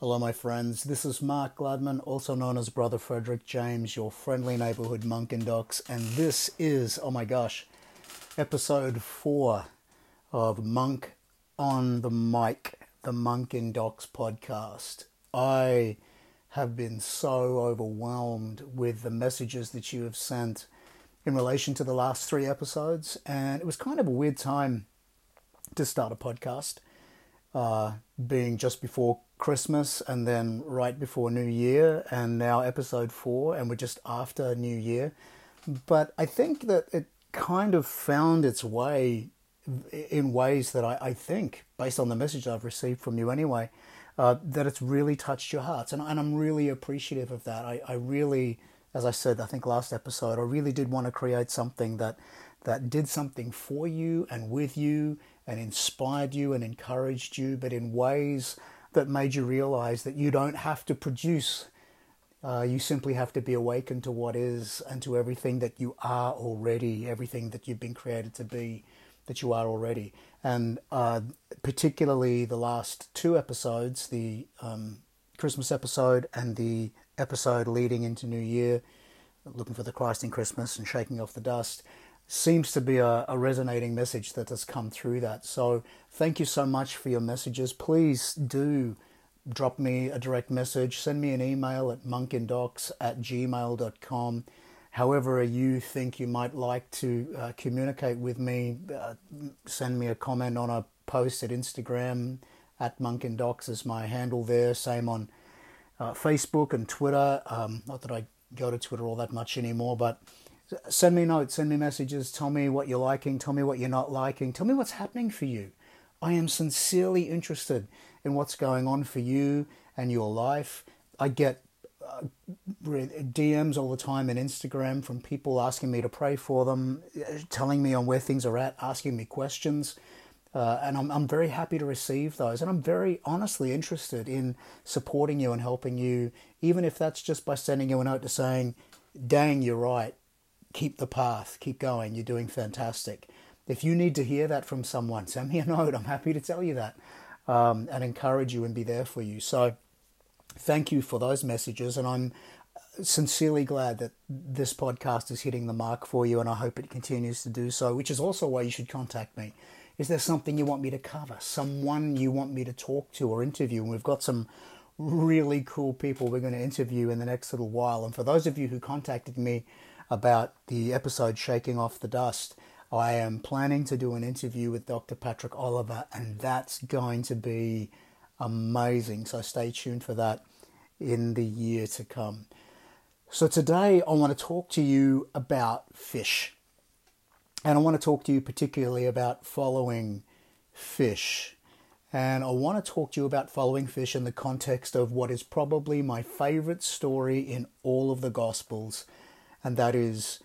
Hello, my friends. This is Mark Gladman, also known as Brother Frederick James, your friendly neighborhood monk in docs, and this is, oh my gosh, episode four of Monk on the Mic, the Monk in Docs podcast. I have been so overwhelmed with the messages that you have sent in relation to the last three episodes, and it was kind of a weird time to start a podcast, uh, being just before Christmas and then right before New Year, and now episode four, and we're just after New Year. But I think that it kind of found its way in ways that I, I think, based on the message I've received from you anyway, uh, that it's really touched your hearts. And, and I'm really appreciative of that. I, I really, as I said, I think last episode, I really did want to create something that that did something for you and with you and inspired you and encouraged you, but in ways that made you realize that you don't have to produce. Uh, you simply have to be awakened to what is and to everything that you are already, everything that you've been created to be, that you are already. And uh, particularly the last two episodes, the um, Christmas episode and the episode leading into New Year, looking for the Christ in Christmas and shaking off the dust, seems to be a, a, resonating message that has come through that. So thank you so much for your messages. Please do drop me a direct message. Send me an email at monkindocs at gmail.com. However you think you might like to uh, communicate with me, uh, send me a comment on a post at Instagram at monkindocs is my handle there. Same on uh, Facebook and Twitter. Um, not that I go to Twitter all that much anymore, but send me notes, send me messages, tell me what you're liking, tell me what you're not liking, tell me what's happening for you. I am sincerely interested in what's going on for you and your life. I get uh, DMs all the time on Instagram from people asking me to pray for them, telling me on where things are at, asking me questions. Uh, and I'm, I'm very happy to receive those. And I'm very honestly interested in supporting you and helping you, even if that's just by sending you a note to saying, dang, you're right keep the path, keep going, you're doing fantastic. If you need to hear that from someone, send me a note. I'm happy to tell you that um, and encourage you and be there for you. So, thank you for those messages. And I'm sincerely glad that this podcast is hitting the mark for you, and I hope it continues to do so, which is also why you should contact me. Is there something you want me to cover? Someone you want me to talk to or interview? And we've got some really cool people we're going to interview in the next little while. And for those of you who contacted me, about the episode Shaking Off the Dust, I am planning to do an interview with Dr. Patrick Oliver, and that's going to be amazing. So stay tuned for that in the year to come. So today I want to talk to you about fish. And I want to talk to you particularly about following fish. And I want to talk to you about following fish in the context of what is probably my favorite story in all of the Gospels, and that is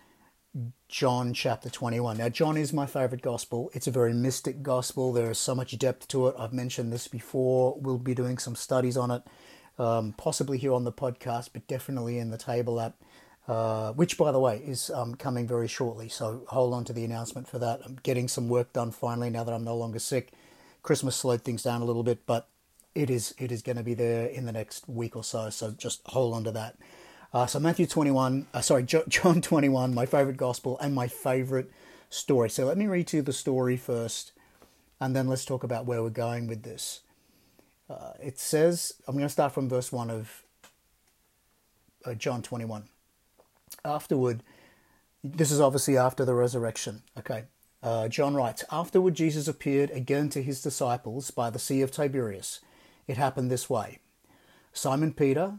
John chapter 21. Now, John is my favorite gospel. It's a very mystic gospel. There is so much depth to it. I've mentioned this before. We'll be doing some studies on it, um, possibly here on the podcast, but definitely in the table app, uh, which, by the way, is um, coming very shortly. So hold on to the announcement for that. I'm getting some work done finally now that I'm no longer sick. Christmas slowed things down a little bit, but it is it is going to be there in the next week or so. So just hold on to that. Uh, so Matthew 21, uh, sorry, John 21, my favorite gospel and my favorite story. So let me read to you the story first, and then let's talk about where we're going with this. Uh, it says, I'm going to start from verse 1 of uh, John 21. Afterward, this is obviously after the resurrection. Okay. Uh, John writes, Afterward, Jesus appeared again to his disciples by the Sea of Tiberias. It happened this way Simon Peter,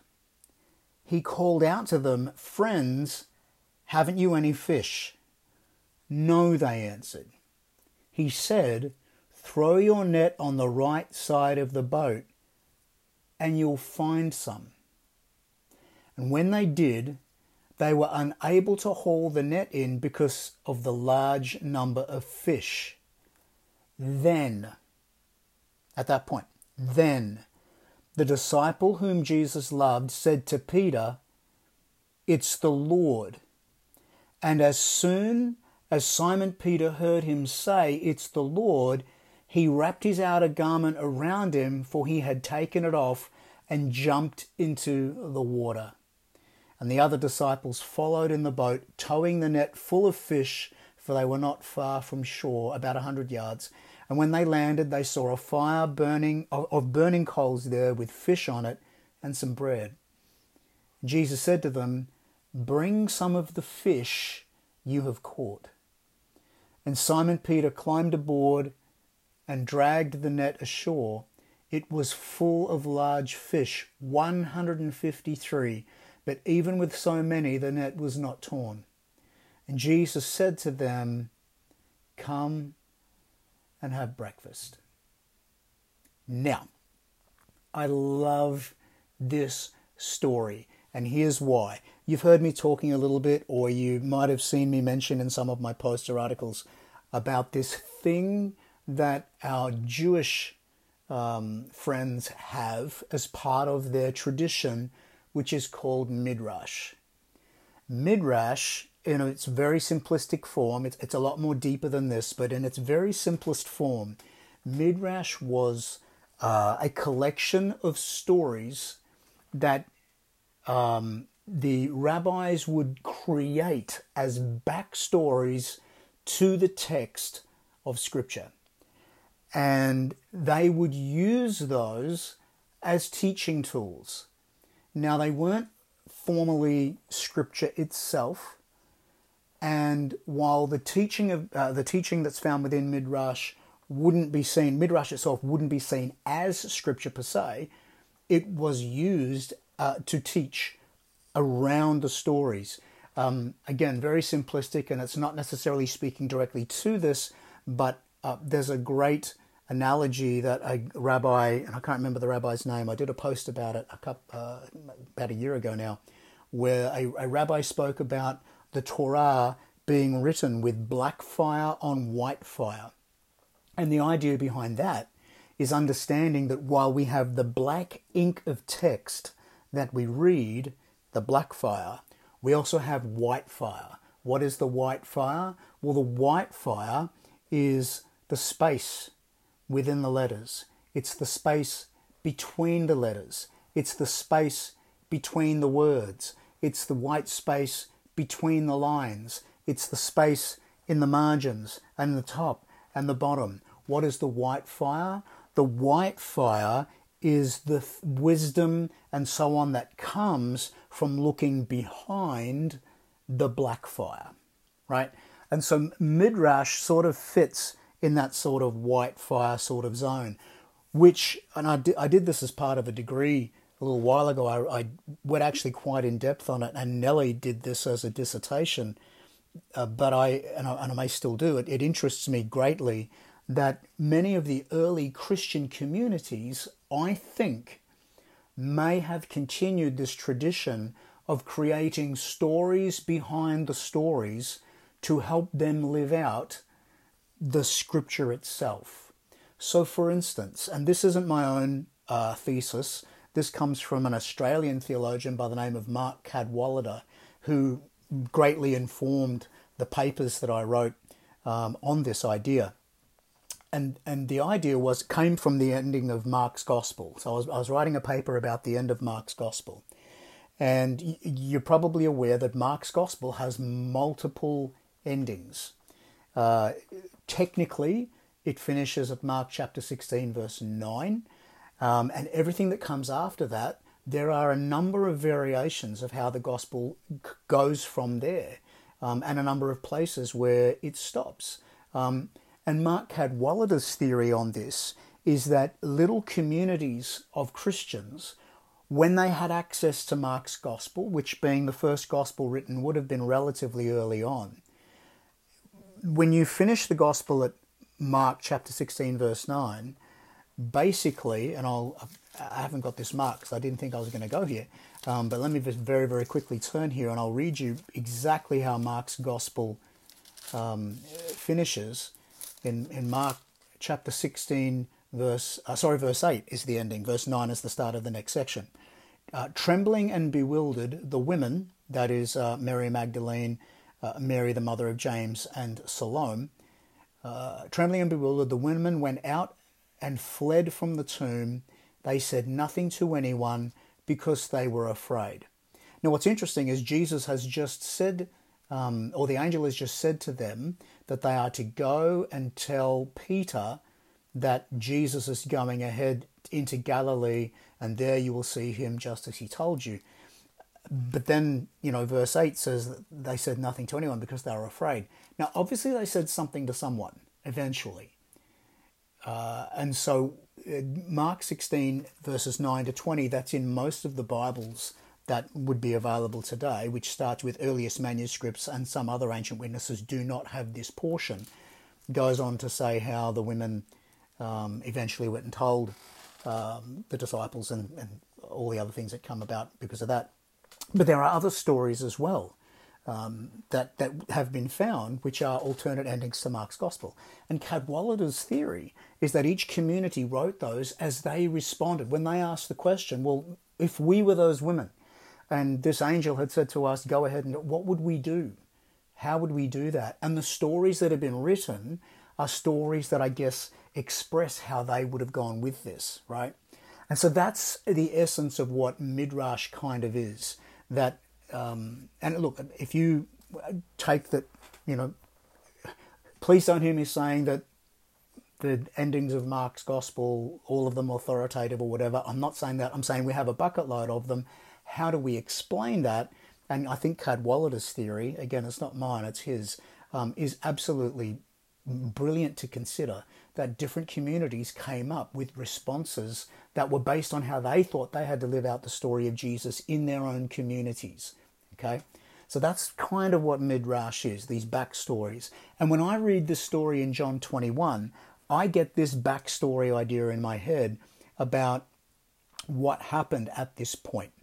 he called out to them, Friends, haven't you any fish? No, they answered. He said, Throw your net on the right side of the boat, and you'll find some. And when they did, they were unable to haul the net in because of the large number of fish. Then, at that point, then the disciple whom Jesus loved said to Peter, It's the Lord. And as soon as Simon Peter heard him say, It's the Lord, he wrapped his outer garment around him, for he had taken it off, and jumped into the water. And the other disciples followed in the boat, towing the net full of fish, for they were not far from shore, about a hundred yards. And when they landed, they saw a fire burning of burning coals there with fish on it and some bread. Jesus said to them, Bring some of the fish you have caught. And Simon Peter climbed aboard and dragged the net ashore, it was full of large fish, 153, but even with so many, the net was not torn. And Jesus said to them, Come and have breakfast. Now, I love this story, and here's why. You've heard me talking a little bit, or you might have seen me mention in some of my posts or articles about this thing that our Jewish um, friends have as part of their tradition, which is called Midrash. Midrash, in its very simplistic form, it's, it's a lot more deeper than this, but in its very simplest form, Midrash was uh, a collection of stories that um, the rabbis would create as backstories to the text of Scripture. And they would use those as teaching tools. Now, they weren't formally scripture itself, and while the teaching of uh, the teaching that's found within midrash wouldn't be seen, midrash itself wouldn't be seen as scripture per se, it was used uh, to teach around the stories. Um, again, very simplistic, and it's not necessarily speaking directly to this, but uh, there's a great analogy that a rabbi, and I can't remember the rabbi's name, I did a post about it a couple, uh, about a year ago now, where a, a rabbi spoke about the Torah being written with black fire on white fire. And the idea behind that is understanding that while we have the black ink of text that we read, the black fire, we also have white fire. What is the white fire? Well, the white fire is the space within the letters. It's the space between the letters. It's the space between the words. It's the white space between the lines. It's the space in the margins and the top and the bottom. What is the white fire? The white fire is the wisdom and so on that comes from looking behind the black fire, right? And so Midrash sort of fits in that sort of white fire sort of zone, which, and I did, I did this as part of a degree a little while ago. I, I went actually quite in depth on it, and Nellie did this as a dissertation. Uh, but I and, I, and I may still do it. It interests me greatly that many of the early Christian communities, I think, may have continued this tradition of creating stories behind the stories to help them live out the scripture itself. So, for instance, and this isn't my own uh, thesis, this comes from an Australian theologian by the name of Mark Cadwallader, who greatly informed the papers that I wrote um, on this idea. And, and the idea was came from the ending of Mark's Gospel. So I was, I was writing a paper about the end of Mark's Gospel. And you're probably aware that Mark's Gospel has multiple endings. Uh, technically, it finishes at Mark chapter 16, verse 9. Um, and everything that comes after that, there are a number of variations of how the gospel goes from there, um, and a number of places where it stops. Um, and Mark Cadwallader's theory on this is that little communities of Christians, when they had access to Mark's gospel, which being the first gospel written would have been relatively early on, when you finish the gospel at Mark chapter 16, verse 9, basically, and I'll I haven't got this marked because I didn't think I was going to go here, um, but let me just very very quickly turn here and I'll read you exactly how Mark's gospel um, finishes in in Mark chapter 16 verse uh, sorry verse 8 is the ending. Verse 9 is the start of the next section. Uh, trembling and bewildered the women that is uh, mary magdalene uh, mary the mother of james and salome uh, trembling and bewildered the women went out and fled from the tomb they said nothing to anyone because they were afraid now what's interesting is jesus has just said um, or the angel has just said to them that they are to go and tell Peter that Jesus is going ahead into Galilee and there you will see him just as he told you. But then, you know, verse 8 says that they said nothing to anyone because they were afraid. Now, obviously, they said something to someone eventually. Uh, and so, uh, Mark 16, verses 9 to 20, that's in most of the Bibles that would be available today, which starts with earliest manuscripts and some other ancient witnesses do not have this portion, goes on to say how the women um, eventually went and told um, the disciples and, and, all the other things that come about because of that. But there are other stories as well um, that, that have been found which are alternate endings to Mark's Gospel. And Cadwallader's theory is that each community wrote those as they responded. When they asked the question, well, if we were those women, and this angel had said to us, Go ahead and what would we do? How would we do that? And the stories that have been written are stories that I guess express how they would have gone with this, right? And so that's the essence of what Midrash kind of is. That, um, and look, if you take that, you know, please don't hear me saying that the endings of Mark's gospel, all of them authoritative or whatever. I'm not saying that. I'm saying we have a bucket load of them how do we explain that? And I think Cadwallader's theory, again, it's not mine, it's his, um, is absolutely brilliant to consider that different communities came up with responses that were based on how they thought they had to live out the story of Jesus in their own communities. Okay? So that's kind of what Midrash is, these backstories. And when I read the story in John 21, I get this backstory idea in my head about what happened at this point.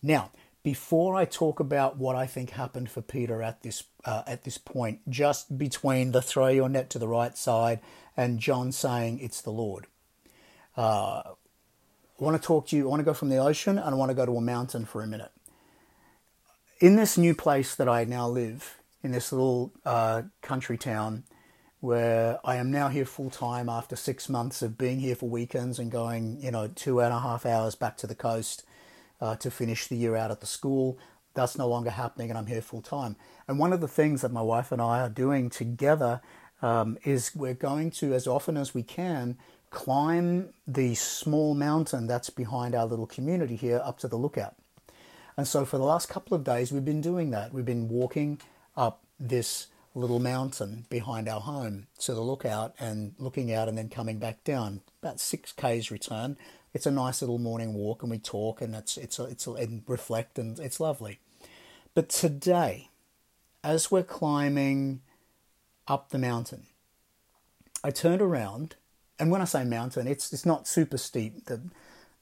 Now, before I talk about what I think happened for Peter at this uh, at this point, just between the throw your net to the right side and John saying it's the Lord, uh, I want to talk to you. I want to go from the ocean and I want to go to a mountain for a minute. In this new place that I now live, in this little uh, country town, where I am now here full time after six months of being here for weekends and going, you know, two and a half hours back to the coast uh, to finish the year out at the school. That's no longer happening, and I'm here full time. And one of the things that my wife and I are doing together um, is we're going to, as often as we can, climb the small mountain that's behind our little community here up to the lookout. And so for the last couple of days, we've been doing that. We've been walking up this little mountain behind our home to the lookout and looking out and then coming back down. About six Ks return it's a nice little morning walk and we talk and it's it's it's and reflect and it's lovely. But today, as we're climbing up the mountain, I turned around and when I say mountain, it's it's not super steep. The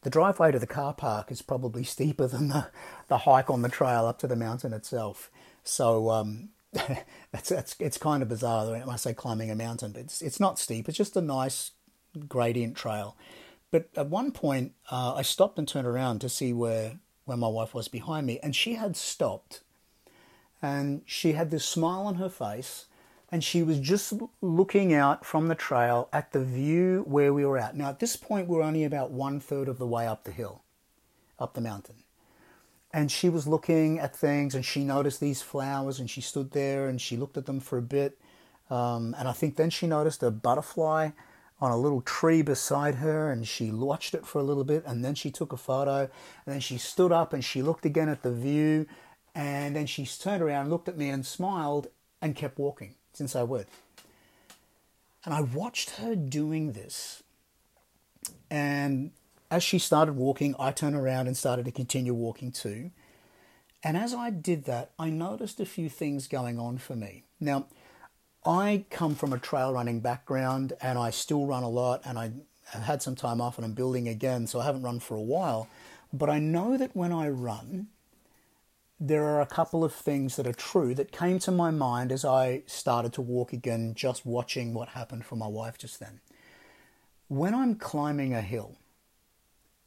the driveway to the car park is probably steeper than the, the hike on the trail up to the mountain itself. So um, that's, that's it's kind of bizarre when I say climbing a mountain, but it's it's not steep. It's just a nice gradient trail. But at one point, uh, I stopped and turned around to see where, where my wife was behind me, and she had stopped. And she had this smile on her face, and she was just looking out from the trail at the view where we were at. Now, at this point, we we're only about one third of the way up the hill, up the mountain. And she was looking at things, and she noticed these flowers, and she stood there and she looked at them for a bit. Um, and I think then she noticed a butterfly on a little tree beside her and she watched it for a little bit and then she took a photo and then she stood up and she looked again at the view and then she turned around looked at me and smiled and kept walking since I would. And I watched her doing this. And as she started walking I turned around and started to continue walking too. And as I did that I noticed a few things going on for me. Now I come from a trail running background and I still run a lot and I I've had some time off and I'm building again, so I haven't run for a while. But I know that when I run, there are a couple of things that are true that came to my mind as I started to walk again, just watching what happened for my wife just then. When I'm climbing a hill,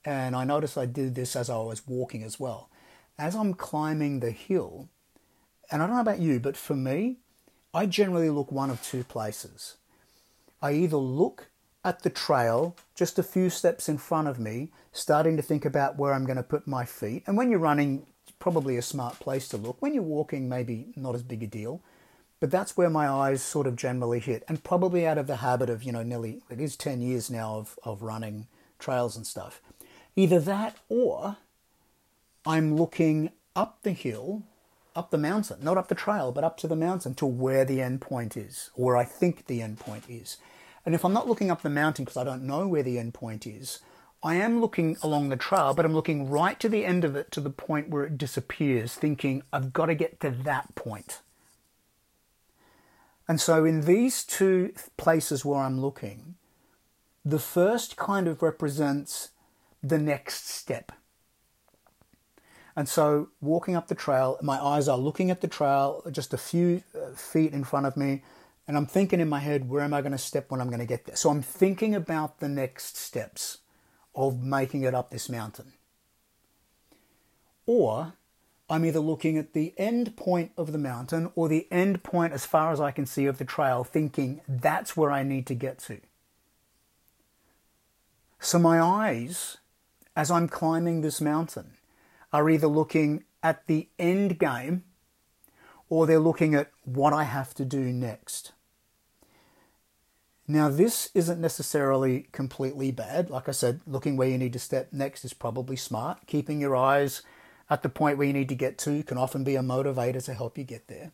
and I noticed I did this as I was walking as well, as I'm climbing the hill, and I don't know about you, but for me, I generally look one of two places. I either look at the trail just a few steps in front of me, starting to think about where I'm going to put my feet. And when you're running, probably a smart place to look. When you're walking, maybe not as big a deal. But that's where my eyes sort of generally hit. And probably out of the habit of, you know, nearly, it is 10 years now of, of running trails and stuff. Either that or I'm looking up the hill, up the mountain, not up the trail, but up to the mountain to where the end point is, or I think the end point is. And if I'm not looking up the mountain because I don't know where the end point is, I am looking along the trail, but I'm looking right to the end of it to the point where it disappears, thinking, I've got to get to that point. And so, in these two places where I'm looking, the first kind of represents the next step. And so, walking up the trail, my eyes are looking at the trail just a few uh, feet in front of me, and I'm thinking in my head, where am I going to step when I'm going to get there? So, I'm thinking about the next steps of making it up this mountain. Or I'm either looking at the end point of the mountain or the end point as far as I can see of the trail, thinking that's where I need to get to. So my eyes, as I'm climbing this mountain, are either looking at the end game or they're looking at what I have to do next. Now, this isn't necessarily completely bad. Like I said, looking where you need to step next is probably smart. Keeping your eyes at the point where you need to get to can often be a motivator to help you get there.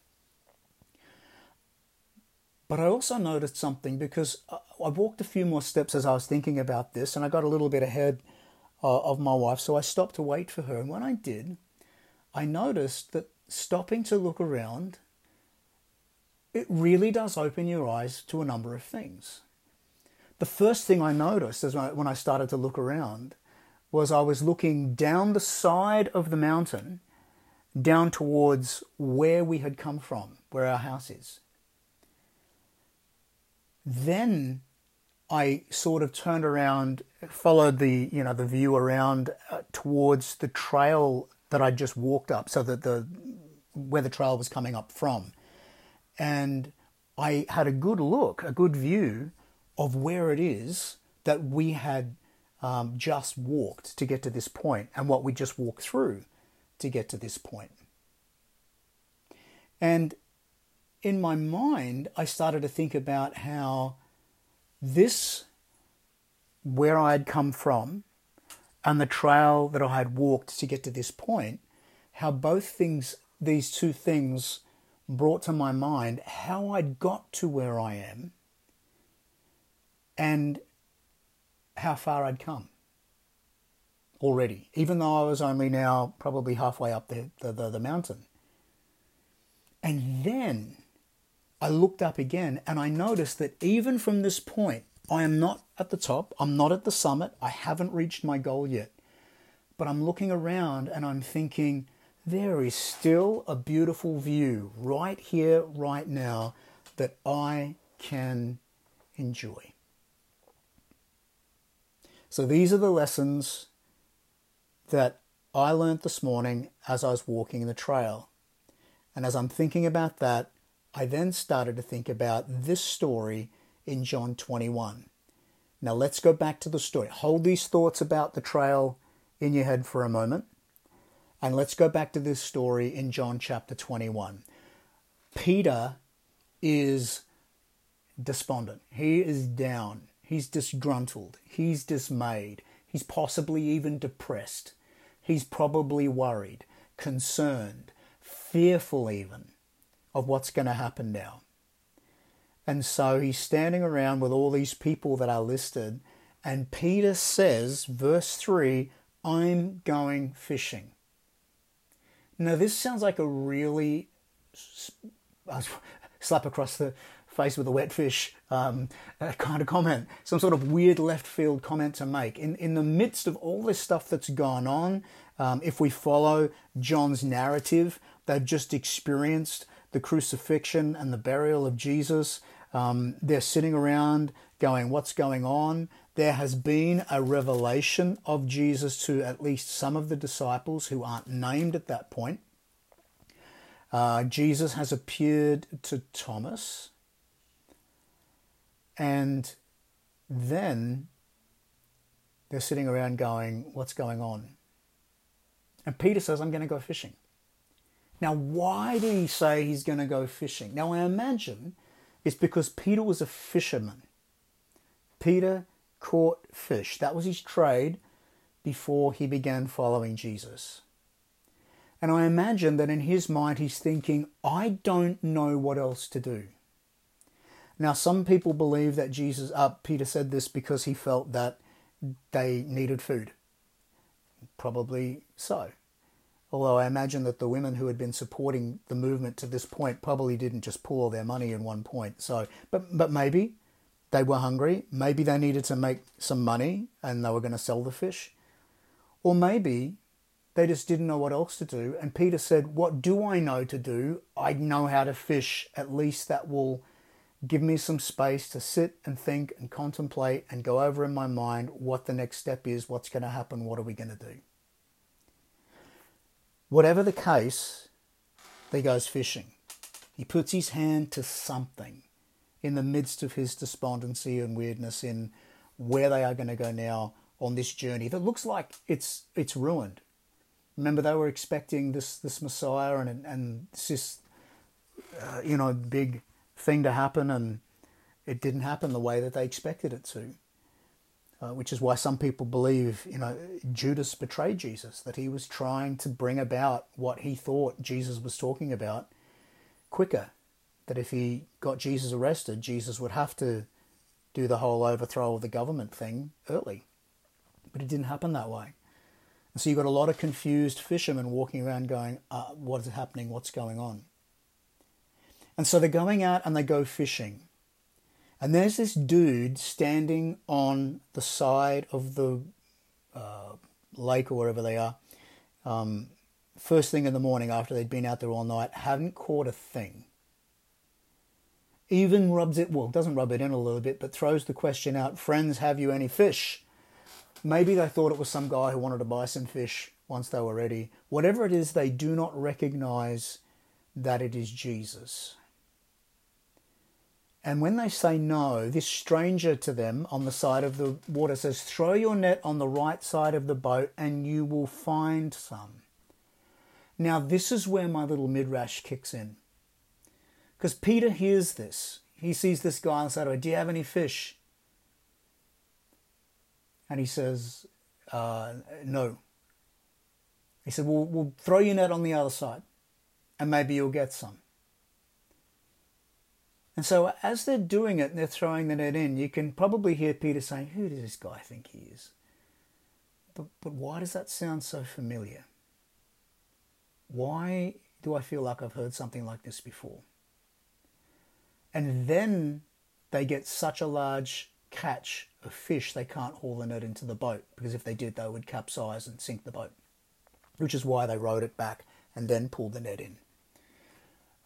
But I also noticed something because I walked a few more steps as I was thinking about this, and I got a little bit ahead uh, of my wife, so I stopped to wait for her. And when I did, I noticed that stopping to look around it really does open your eyes to a number of things. The first thing I noticed as I, when I started to look around was I was looking down the side of the mountain, down towards where we had come from, where our house is. Then I sort of turned around, followed the you know the view around uh, towards the trail that I'd just walked up, so that the where the trail was coming up from and I had a good look, a good view of where it is that we had um, just walked to get to this point and what we just walked through to get to this point. And in my mind, I started to think about how this, where I had come from, and the trail that I had walked to get to this point, how both things, these two things, brought to my mind how I'd got to where I am and how far I'd come already, even though I was only now probably halfway up the, the, the, the mountain. And then I looked up again and I noticed that even from this point, I am not at the top, I'm not at the summit, I haven't reached my goal yet. But I'm looking around and I'm thinking, there is still a beautiful view right here, right now, that I can enjoy. So these are the lessons that I learned this morning as I was walking the trail. And as I'm thinking about that, I then started to think about this story in John 21. Now let's go back to the story. Hold these thoughts about the trail in your head for a moment. And let's go back to this story in John chapter 21. Peter is despondent. He is down. He's disgruntled. He's dismayed. He's possibly even depressed. He's probably worried, concerned, fearful even of what's going to happen now. And so he's standing around with all these people that are listed. And Peter says, verse 3, I'm going fishing. Now, this sounds like a really slap across the face with a wet fish um, kind of comment, some sort of weird left field comment to make. In, in the midst of all this stuff that's gone on, um, if we follow John's narrative, they've just experienced the crucifixion and the burial of Jesus. Um, they're sitting around going, What's going on? There has been a revelation of Jesus to at least some of the disciples who aren't named at that point. Uh, Jesus has appeared to Thomas. And then they're sitting around going, What's going on? And Peter says, I'm going to go fishing. Now, why did he say he's going to go fishing? Now, I imagine it's because Peter was a fisherman. Peter caught fish. That was his trade before he began following Jesus. And I imagine that in his mind, he's thinking, I don't know what else to do. Now, some people believe that Jesus, uh, Peter said this because he felt that they needed food. Probably so. Although I imagine that the women who had been supporting the movement to this point probably didn't just pour their money in one point. So, but but maybe they were hungry. Maybe they needed to make some money and they were going to sell the fish. Or maybe they just didn't know what else to do. And Peter said, What do I know to do? I know how to fish. At least that will give me some space to sit and think and contemplate and go over in my mind what the next step is, what's going to happen, what are we going to do. Whatever the case, he goes fishing. He puts his hand to something in the midst of his despondency and weirdness in where they are going to go now on this journey that looks like it's it's ruined. Remember, they were expecting this this Messiah and and this uh, you know big thing to happen, and it didn't happen the way that they expected it to. Uh, which is why some people believe, you know, Judas betrayed Jesus, that he was trying to bring about what he thought Jesus was talking about quicker. That if he got Jesus arrested, Jesus would have to do the whole overthrow of the government thing early. But it didn't happen that way. And so you've got a lot of confused fishermen walking around going, uh, What is happening? What's going on? And so they're going out and they go fishing. And there's this dude standing on the side of the uh, lake or wherever they are, um, first thing in the morning after they'd been out there all night, hadn't caught a thing. Even rubs it, well, doesn't rub it in a little bit, but throws the question out Friends, have you any fish? Maybe they thought it was some guy who wanted to buy some fish once they were ready. Whatever it is, they do not recognize that it is Jesus. And when they say no, this stranger to them on the side of the water says, Throw your net on the right side of the boat and you will find some. Now, this is where my little midrash kicks in. Because Peter hears this. He sees this guy on the side of it. Do you have any fish? And he says, uh, No. He said, well, we'll throw your net on the other side and maybe you'll get some. And so as they're doing it and they're throwing the net in, you can probably hear Peter saying, Who does this guy think he is? But, but why does that sound so familiar? Why do I feel like I've heard something like this before? And then they get such a large catch of fish they can't haul the net into the boat because if they did, they would capsize and sink the boat, which is why they rowed it back and then pulled the net in.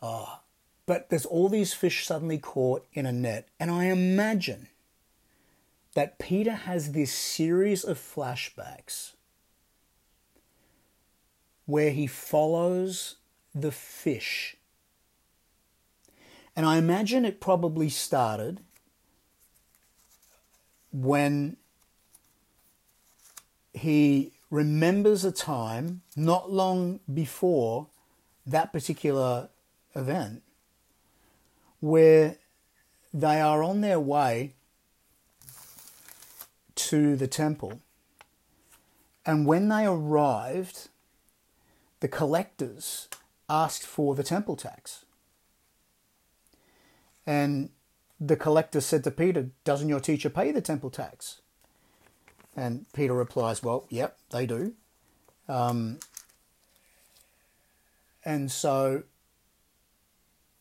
Ah, but there's all these fish suddenly caught in a net. And I imagine that Peter has this series of flashbacks where he follows the fish. And I imagine it probably started when he remembers a time not long before that particular event where they are on their way to the temple. And when they arrived, the collectors asked for the temple tax. And the collector said to Peter, Doesn't your teacher pay the temple tax? And Peter replies, Well, yep, they do. Um, and so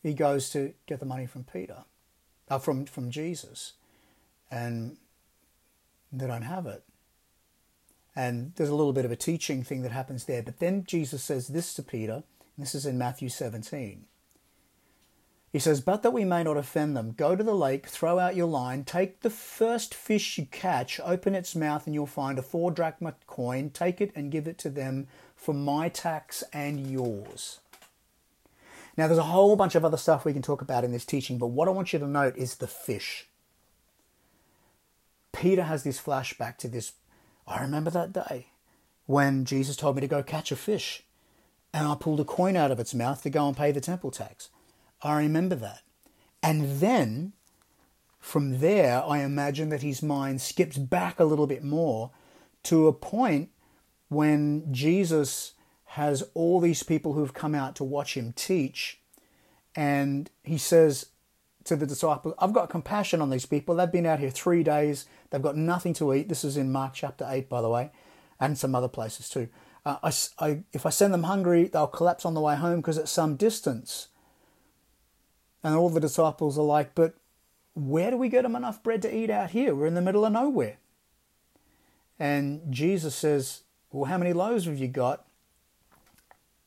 he goes to get the money from Peter. uh, from from Jesus, and they don't have it. And there's a little bit of a teaching thing that happens there. But then Jesus says this to Peter, this is in Matthew 17. He says, But that we may not offend them, go to the lake, throw out your line, take the first fish you catch, open its mouth, and you'll find a four drachma coin. Take it and give it to them for my tax and yours. Now, there's a whole bunch of other stuff we can talk about in this teaching, but what I want you to note is the fish. Peter has this flashback to this. I remember that day when Jesus told me to go catch a fish, and I pulled a coin out of its mouth to go and pay the temple tax. I remember that. And then from there, I imagine that his mind skips back a little bit more to a point when Jesus has all these people who've come out to watch him teach. And he says to the disciples, I've got compassion on these people. They've been out here three days. They've got nothing to eat. This is in Mark chapter 8, by the way, and some other places too. Uh, I, I, if I send them hungry, they'll collapse on the way home because it's some distance. And all the disciples are like, But where do we get them enough bread to eat out here? We're in the middle of nowhere. And Jesus says, Well, how many loaves have you got?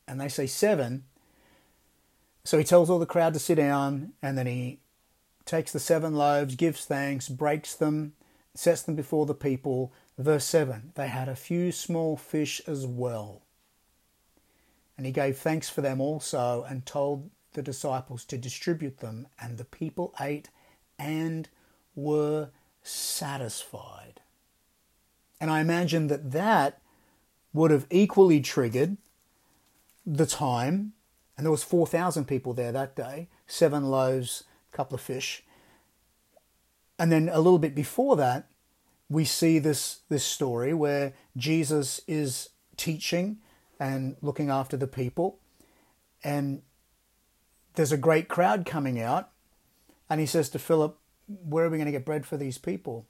And they say, Seven. So he tells all the crowd to sit down, and then he takes the seven loaves, gives thanks, breaks them, sets them before the people. Verse 7 They had a few small fish as well. And he gave thanks for them also and told the disciples to distribute them, and the people ate and were satisfied. And I imagine that that would have equally triggered the time, and there was 4,000 people there that day, seven loaves, a couple of fish. And then a little bit before that, we see this, this story where Jesus is teaching and looking after the people. And there's a great crowd coming out. And he says to Philip, Where are we going to get bread for these people?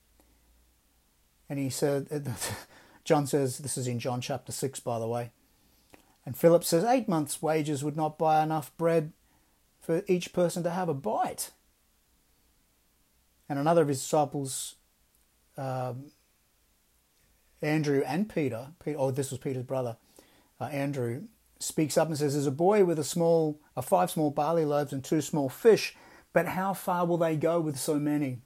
And he said, John says, this is in John chapter 6, by the way. And Philip says, Eight months' wages would not buy enough bread for each person to have a bite. And another of his disciples, um, Andrew and Peter, Peter, oh, this was Peter's brother, uh, Andrew, speaks up and says, There's a boy with a small, a five small barley loaves and two small fish, but how far will they go with so many?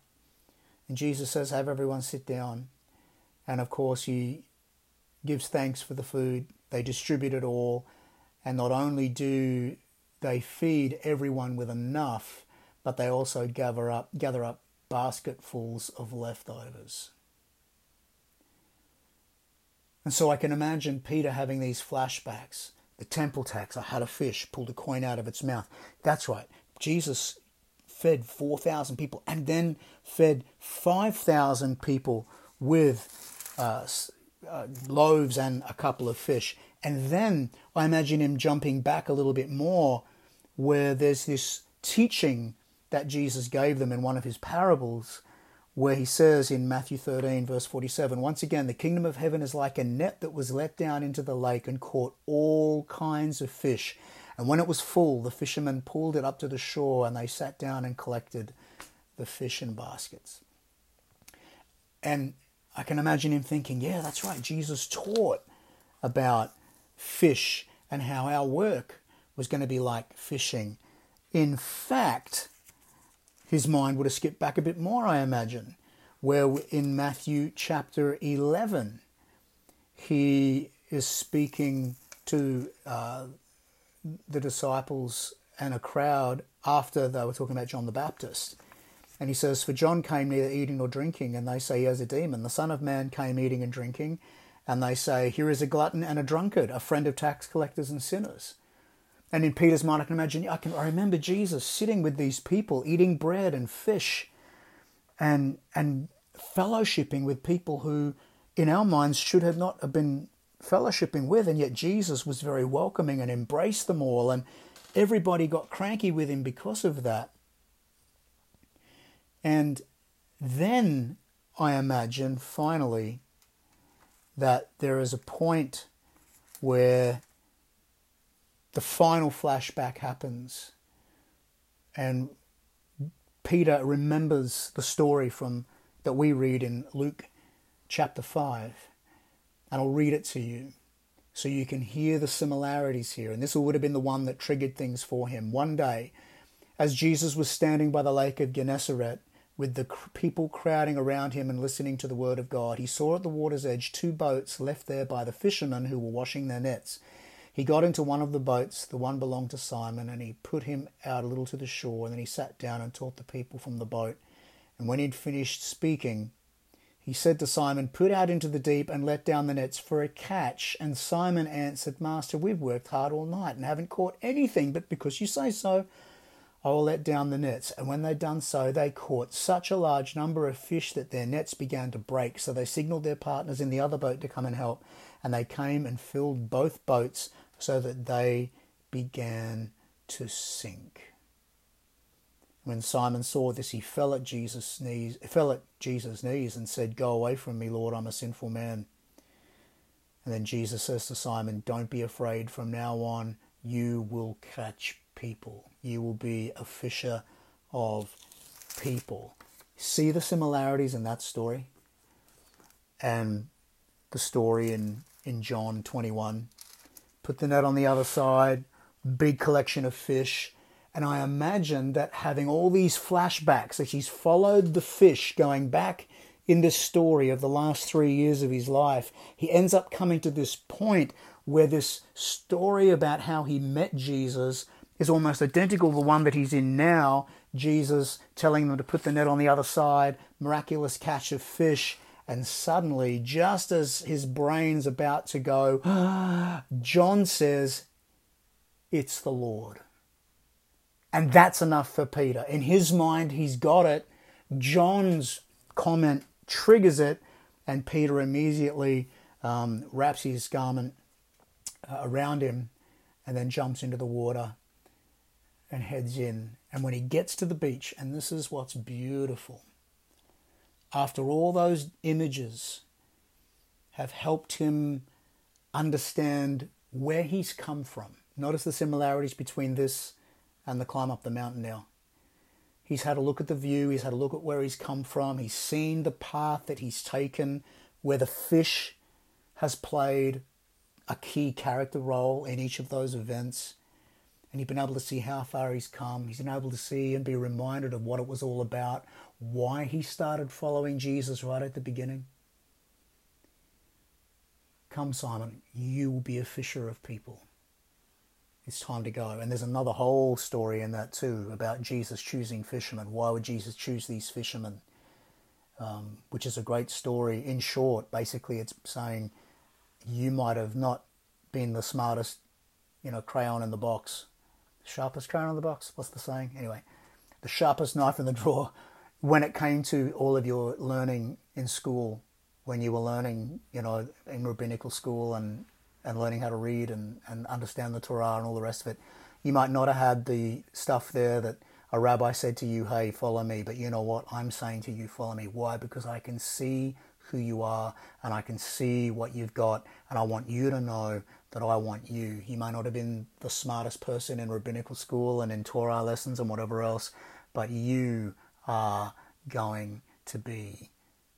And Jesus says, Have everyone sit down. And of course, he gives thanks for the food. They distribute it all. And not only do they feed everyone with enough, but they also gather up, gather up basketfuls of leftovers. And so I can imagine Peter having these flashbacks the temple tax. I had a fish, pulled a coin out of its mouth. That's right. Jesus fed 4,000 people and then fed 5,000 people with uh, uh, loaves and a couple of fish. And then I imagine him jumping back a little bit more where there's this teaching that Jesus gave them in one of his parables where he says in Matthew 13, verse 47, once again, the kingdom of heaven is like a net that was let down into the lake and caught all kinds of fish. And when it was full, the fishermen pulled it up to the shore and they sat down and collected the fish in baskets. And I can imagine him thinking, yeah, that's right. Jesus taught about fish and how our work was going to be like fishing. In fact, his mind would have skipped back a bit more, I imagine, where in Matthew chapter 11, he is speaking to uh, the disciples and a crowd after they were talking about John the Baptist. And he says, For John came neither eating nor drinking, and they say he has a demon. The Son of Man came eating and drinking, and they say, Here is a glutton and a drunkard, a friend of tax collectors and sinners. And in Peter's mind, I can imagine, I can I remember Jesus sitting with these people, eating bread and fish, and and fellowshipping with people who, in our minds, should have not have been fellowshipping with, and yet Jesus was very welcoming and embraced them all, and everybody got cranky with him because of that. And then I imagine finally that there is a point where the final flashback happens and Peter remembers the story from that we read in Luke chapter 5. And I'll read it to you so you can hear the similarities here. And this would have been the one that triggered things for him. One day, as Jesus was standing by the lake of Gennesaret, with the people crowding around him and listening to the word of God, he saw at the water's edge two boats left there by the fishermen who were washing their nets. He got into one of the boats, the one belonged to Simon, and he put him out a little to the shore, and then he sat down and taught the people from the boat. And when he'd finished speaking, he said to Simon, Put out into the deep and let down the nets for a catch. And Simon answered, Master, we've worked hard all night and haven't caught anything, but because you say so, I will let down the nets. And when they'd done so, they caught such a large number of fish that their nets began to break. So they signaled their partners in the other boat to come and help. And they came and filled both boats so that they began to sink. When Simon saw this, he fell at Jesus' knees, fell at Jesus' knees and said, "Go away from me, Lord, I'm a sinful man." And then Jesus says to Simon, "Don't be afraid. From now on, you will catch people. You will be a fisher of people." See the similarities in that story and the story in in John 21 put the net on the other side, big collection of fish. And I imagine that having all these flashbacks, that he's followed the fish going back in this story of the last three years of his life, he ends up coming to this point where this story about how he met Jesus is almost identical to the one that he's in now. Jesus telling them to put the net on the other side, miraculous catch of fish, and suddenly, just as his brain's about to go, John says, It's the Lord. And that's enough for Peter. In his mind, he's got it. John's comment triggers it, and Peter immediately um, wraps his garment uh, around him and then jumps into the water and heads in. And when he gets to the beach, and this is what's beautiful after all those images have helped him understand where he's come from. Notice the similarities between this and the climb up the mountain now. He's had a look at the view, he's had a look at where he's come from, he's seen the path that he's taken, where the fish has played a key character role in each of those events. And he's been able to see how far he's come. He's been able to see and be reminded of what it was all about, why he started following Jesus right at the beginning? Come, Simon, you will be a fisher of people. It's time to go. And there's another whole story in that too about Jesus choosing fishermen. Why would Jesus choose these fishermen? Um, which is a great story. In short, basically, it's saying you might have not been the smartest, you know, crayon in the box, sharpest crayon in the box. What's the saying? Anyway, the sharpest knife in the drawer, when it came to all of your learning in school, when you were learning, you know, in rabbinical school and, and learning how to read and, and understand the Torah and all the rest of it, you might not have had the stuff there that a rabbi said to you, hey, follow me. But you know what? I'm saying to you, follow me. Why? Because I can see who you are and I can see what you've got and I want you to know that I want you. You may not have been the smartest person in rabbinical school and in Torah lessons and whatever else, but you are going to be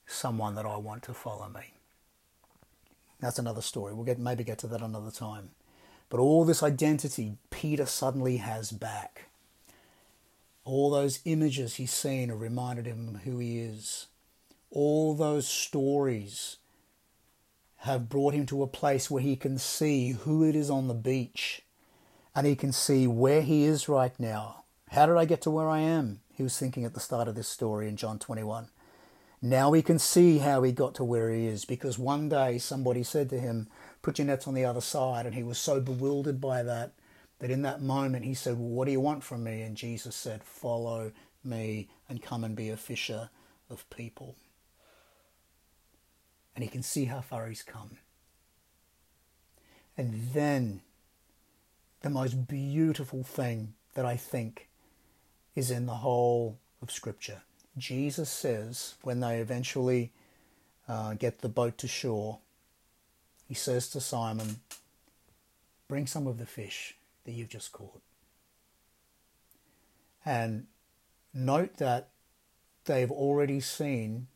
someone that I want to follow me. That's another story. We'll get maybe get to that another time. But all this identity Peter suddenly has back. All those images he's seen have reminded him who he is. All those stories have brought him to a place where he can see who it is on the beach and he can see where he is right now. How did I get to where I am? He was thinking at the start of this story in John 21. Now we can see how he got to where he is because one day somebody said to him, Put your nets on the other side. And he was so bewildered by that that in that moment he said, Well, what do you want from me? And Jesus said, Follow me and come and be a fisher of people. And he can see how far he's come. And then the most beautiful thing that I think is in the whole of Scripture. Jesus says, when they eventually uh, get the boat to shore, he says to Simon, Bring some of the fish that you've just caught. And note that they've already seen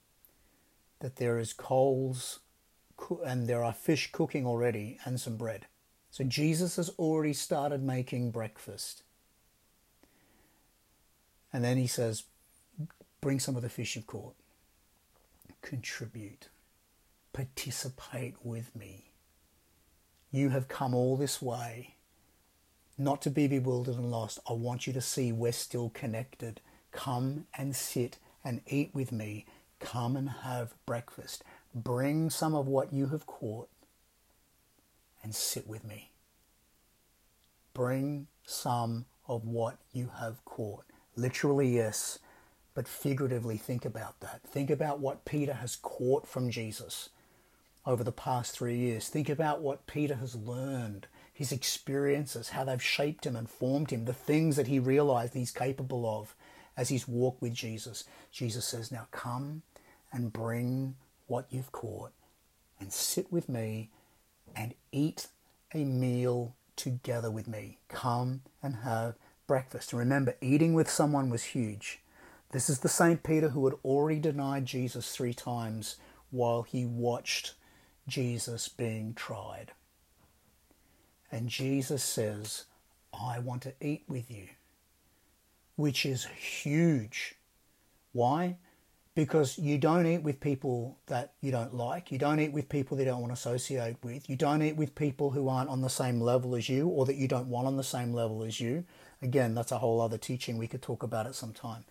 that there is coals and there are fish cooking already and some bread. So Jesus has already started making breakfast. And then he says, Bring some of the fish you've caught. Contribute. Participate with me. You have come all this way not to be bewildered and lost. I want you to see we're still connected. Come and sit and eat with me. Come and have breakfast. Bring some of what you have caught and sit with me. Bring some of what you have caught. Literally, yes, but figuratively, think about that. Think about what Peter has caught from Jesus over the past three years. Think about what Peter has learned, his experiences, how they've shaped him and formed him, the things that he realized he's capable of as he's walked with Jesus. Jesus says, Now come and bring what you've caught and sit with me and eat a meal together with me. Come and have breakfast. Remember, eating with someone was huge. This is the same Peter who had already denied Jesus three times while he watched Jesus being tried. And Jesus says, I want to eat with you, which is huge. Why? Because you don't eat with people that you don't like. You don't eat with people that you don't want to associate with. You don't eat with people who aren't on the same level as you or that you don't want on the same level as you. Again, that's a whole other teaching. We could talk about it sometime.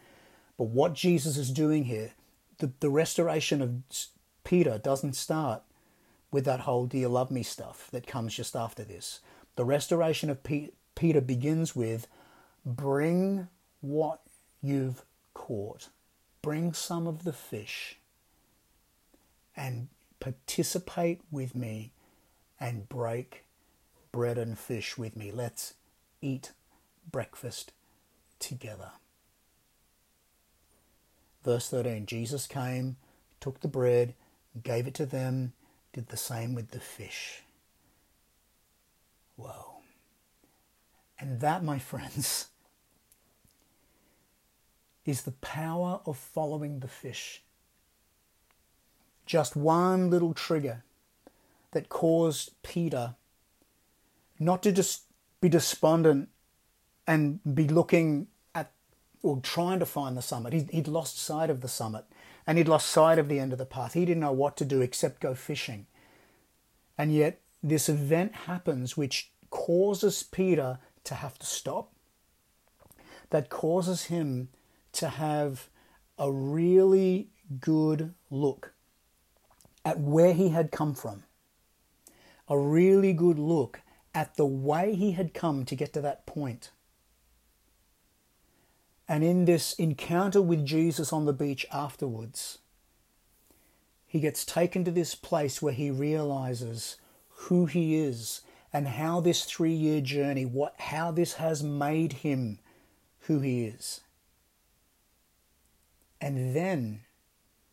But what Jesus is doing here, the, the restoration of Peter doesn't start with that whole do you love me stuff that comes just after this. The restoration of Peter begins with bring what you've caught, bring some of the fish and participate with me and break bread and fish with me. Let's eat breakfast together. Verse 13 Jesus came, took the bread, gave it to them, did the same with the fish. Whoa. And that, my friends, is the power of following the fish. Just one little trigger that caused Peter not to just be despondent and be looking at or trying to find the summit. He'd, he'd lost sight of the summit and he'd lost sight of the end of the path. He didn't know what to do except go fishing. And yet, this event happens which causes Peter to have to stop, that causes him to have a really good look at where he had come from, a really good look at the way he had come to get to that point. And in this encounter with Jesus on the beach afterwards, he gets taken to this place where he realizes who he is and how this three year journey, what, how this has made him who he is. And then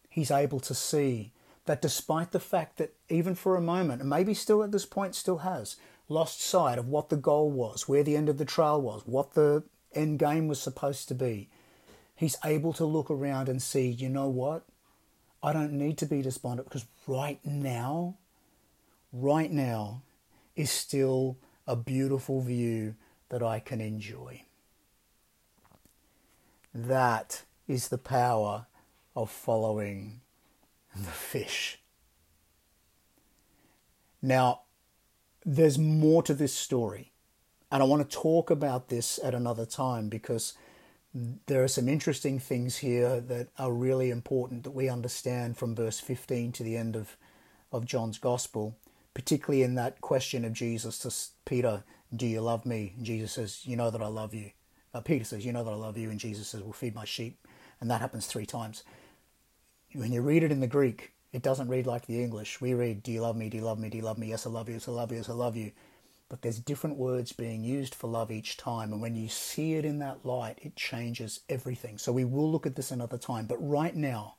he's able to see that despite the fact that even for a moment, and maybe still at this point still has, lost sight of what the goal was, where the end of the trail was, what the end game was supposed to be, he's able to look around and see, you know what? I don't need to be despondent because right now, right now is still a beautiful view that I can enjoy. That is the power of following the fish. Now, there's more to this story. And I want to talk about this at another time because there are some interesting things here that are really important that we understand from verse 15 to the end of, of John's Gospel, particularly in that question of Jesus to Peter, Do you love me? And Jesus says, You know that I love you. Uh, Peter says, You know that I love you. And Jesus says, Well, feed my sheep. And that happens three times. When you read it in the Greek, it doesn't read like the English. We read, Do you love me? Do you love me? Do you love me? Yes, I love you. Yes, I love you. Yes, I love you but there's different words being used for love each time. And when you see it in that light, it changes everything. So we will look at this another time. But right now,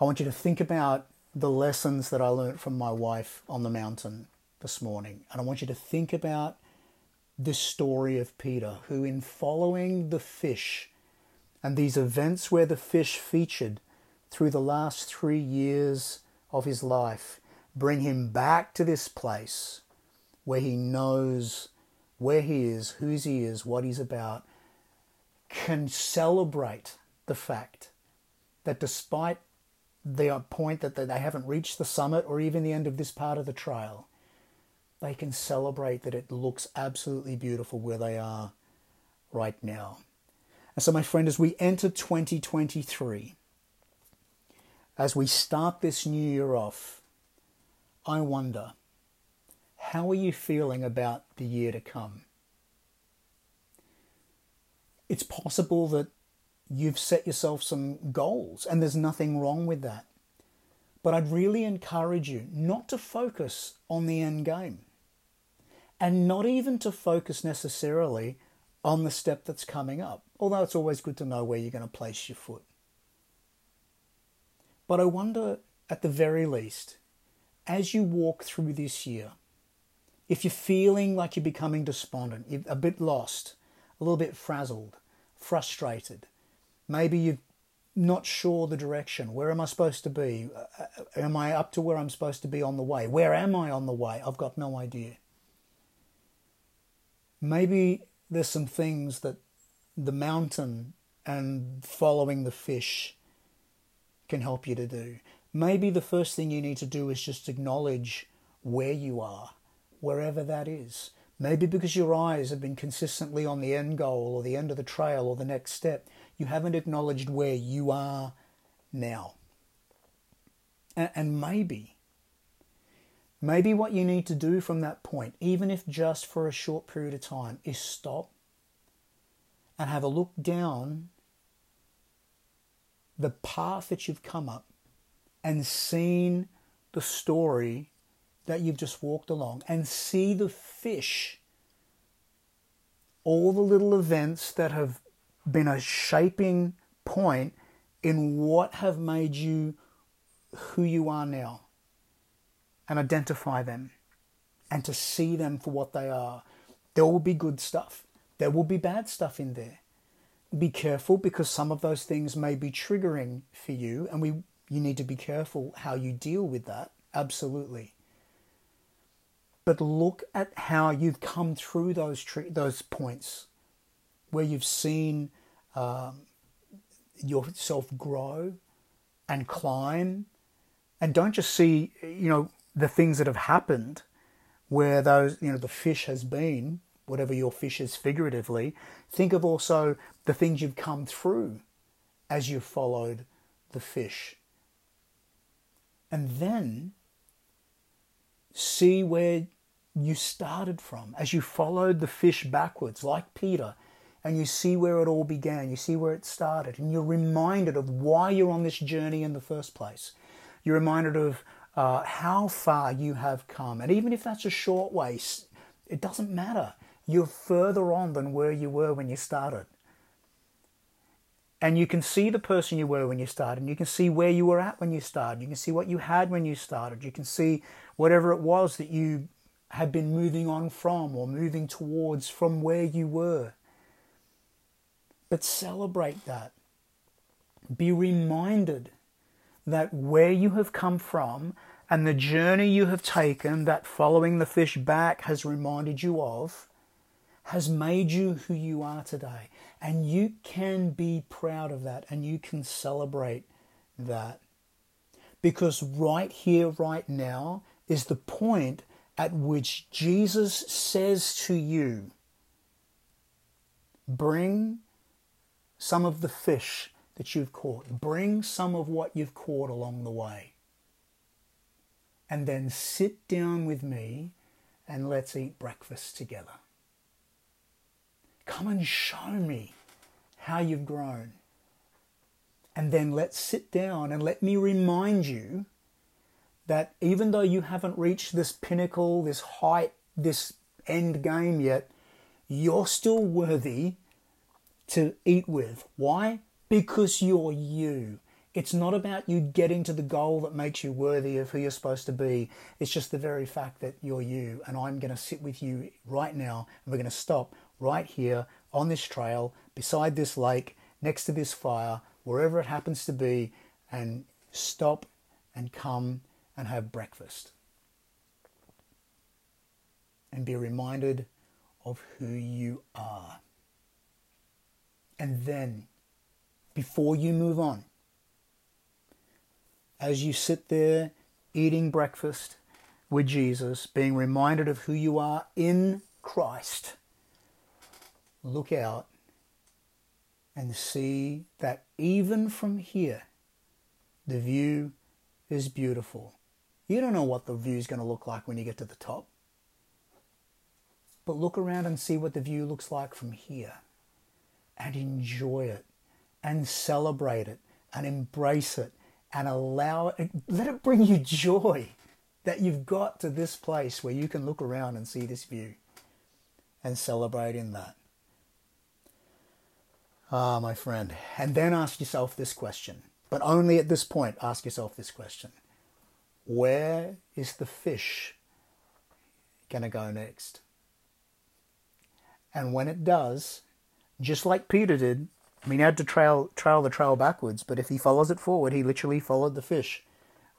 I want you to think about the lessons that I learned from my wife on the mountain this morning. And I want you to think about this story of Peter, who, in following the fish and these events where the fish featured through the last three years of his life, bring him back to this place where he knows where he is, whose he is, what he's about, can celebrate the fact that despite the point that they haven't reached the summit or even the end of this part of the trail, they can celebrate that it looks absolutely beautiful where they are right now. And so, my friend, as we enter 2023, as we start this new year off, I wonder how are you feeling about the year to come? It's possible that you've set yourself some goals, and there's nothing wrong with that. But I'd really encourage you not to focus on the end game and not even to focus necessarily on the step that's coming up, although it's always good to know where you're going to place your foot. But I wonder, at the very least, as you walk through this year, if you're feeling like you're becoming despondent, a bit lost, a little bit frazzled, frustrated, maybe you're not sure the direction. Where am I supposed to be? Uh, uh, am I up to where I'm supposed to be on the way? Where am I on the way? I've got no idea. Maybe there's some things that the mountain and following the fish can help you to do. Maybe the first thing you need to do is just acknowledge where you are, wherever that is. Maybe because your eyes have been consistently on the end goal or the end of the trail or the next step, you haven't acknowledged where you are now. And maybe Maybe what you need to do from that point, even if just for a short period of time, is stop and have a look down the path that you've come up and seen the story that you've just walked along and see the fish, all the little events that have been a shaping point in what have made you who you are now and identify them and to see them for what they are. There will be good stuff, there will be bad stuff in there. Be careful because some of those things may be triggering for you, and we you need to be careful how you deal with that. Absolutely. But look at how you've come through those those points where you've seen um, yourself grow and climb, and don't just see you know the things that have happened where those, you know, the fish has been, whatever your fish is figuratively, think of also the things you've come through as you've followed the fish. And then see where you started from as you followed the fish backwards, like Peter, and you see where it all began, you see where it started, and you're reminded of why you're on this journey in the first place. You're reminded of uh, how far you have come. And even if that's a short way, it doesn't matter. You're further on than where you were when you started. And you can see the person you were when you started, and you can see where you were at when you started. You can see what you had when you started. You can see whatever it was that you had been moving on from or moving towards from where you were. But celebrate that. Be reminded that where you have come from and the journey you have taken that following the fish back has reminded you of has made you who you are today. And you can be proud of that and you can celebrate that. Because right here, right now, is the point at which Jesus says to you, Bring some of the fish that you've caught. Bring some of what you've caught along the way. And then sit down with me and let's eat breakfast together. Come and show me how you've grown. And then let's sit down and let me remind you that even though you haven't reached this pinnacle, this height, this end game yet, you're still worthy to eat with. Why? because you're you. It's not about you getting to the goal that makes you worthy of who you're supposed to be. It's just the very fact that you're you. And I'm going to sit with you right now. And we're going to stop right here on this trail, beside this lake, next to this fire, wherever it happens to be, and stop and come and have breakfast. And be reminded of who you are. And then, before you move on, as you sit there eating breakfast with Jesus, being reminded of who you are in Christ, look out and see that even from here, the view is beautiful. You don't know what the view is going to look like when you get to the top. But look around and see what the view looks like from here and enjoy it and celebrate it and embrace it and allow it, let it bring you joy that you've got to this place where you can look around and see this view and celebrate in that. Ah, my friend. And then ask yourself this question, but only at this point ask yourself this question Where is the fish going to go next? And when it does, just like Peter did, I mean, he had to trail, trail the trail backwards, but if he follows it forward, he literally followed the fish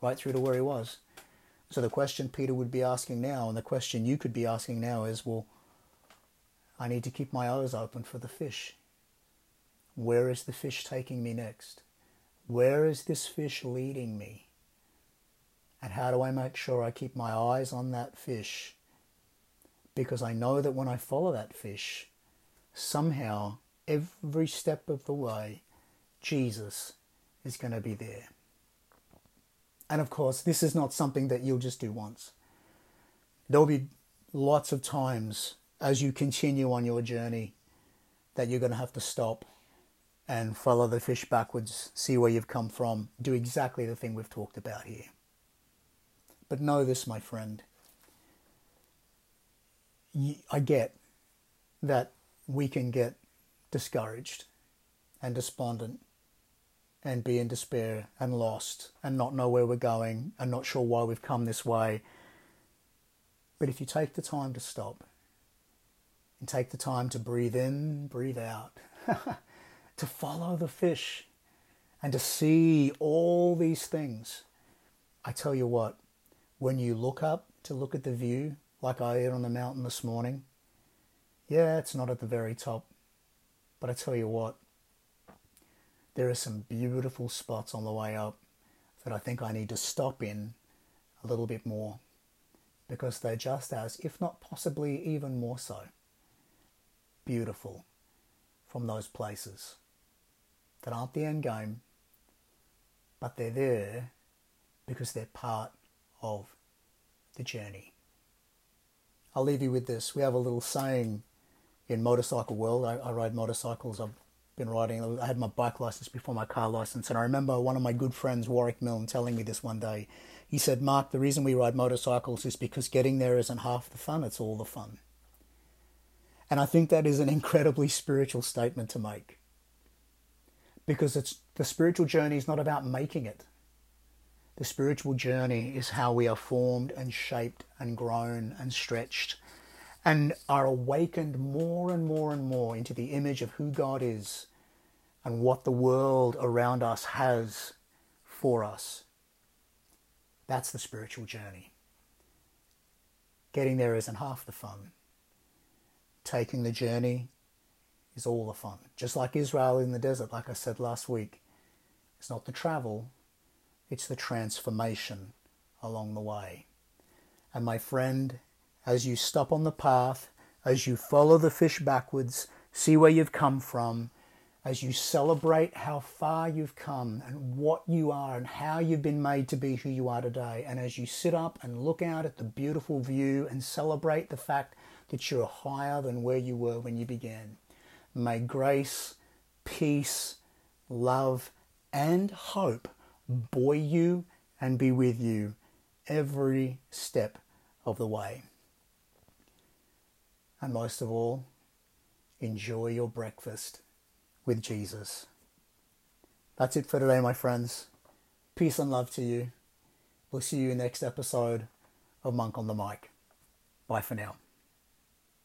right through to where he was. So the question Peter would be asking now, and the question you could be asking now is, well, I need to keep my eyes open for the fish. Where is the fish taking me next? Where is this fish leading me? And how do I make sure I keep my eyes on that fish? Because I know that when I follow that fish, somehow every step of the way, Jesus is going to be there. And of course, this is not something that you'll just do once. There'll be lots of times as you continue on your journey that you're going to have to stop and follow the fish backwards, see where you've come from, do exactly the thing we've talked about here. But know this, my friend. I get that we can get discouraged and despondent and be in despair and lost and not know where we're going and not sure why we've come this way. But if you take the time to stop and take the time to breathe in, breathe out, to follow the fish and to see all these things, I tell you what, when you look up to look at the view, like I did on the mountain this morning, yeah, it's not at the very top, but I tell you what, there are some beautiful spots on the way up that I think I need to stop in a little bit more because they're just as, if not possibly even more so, beautiful from those places that aren't the end game, but they're there because they're part of the journey. I'll leave you with this. We have a little saying in motorcycle world. I, I ride motorcycles. I've been riding. I had my bike license before my car license, and I remember one of my good friends, Warwick Milne, telling me this one day. He said, "Mark, the reason we ride motorcycles is because getting there isn't half the fun; it's all the fun." And I think that is an incredibly spiritual statement to make. Because it's the spiritual journey is not about making it. The spiritual journey is how we are formed and shaped and grown and stretched and are awakened more and more and more into the image of who God is and what the world around us has for us. That's the spiritual journey. Getting there isn't half the fun. Taking the journey is all the fun. Just like Israel in the desert, like I said last week. It's not the travel, it's the transformation along the way. And my friend, as you stop on the path, as you follow the fish backwards, see where you've come from, as you celebrate how far you've come and what you are and how you've been made to be who you are today, and as you sit up and look out at the beautiful view and celebrate the fact that you're higher than where you were when you began. May grace, peace, love, and hope buoy you and be with you every step of the way. And most of all, enjoy your breakfast with Jesus. That's it for today, my friends. Peace and love to you. We'll see you next episode of Monk on the Mic. Bye for now.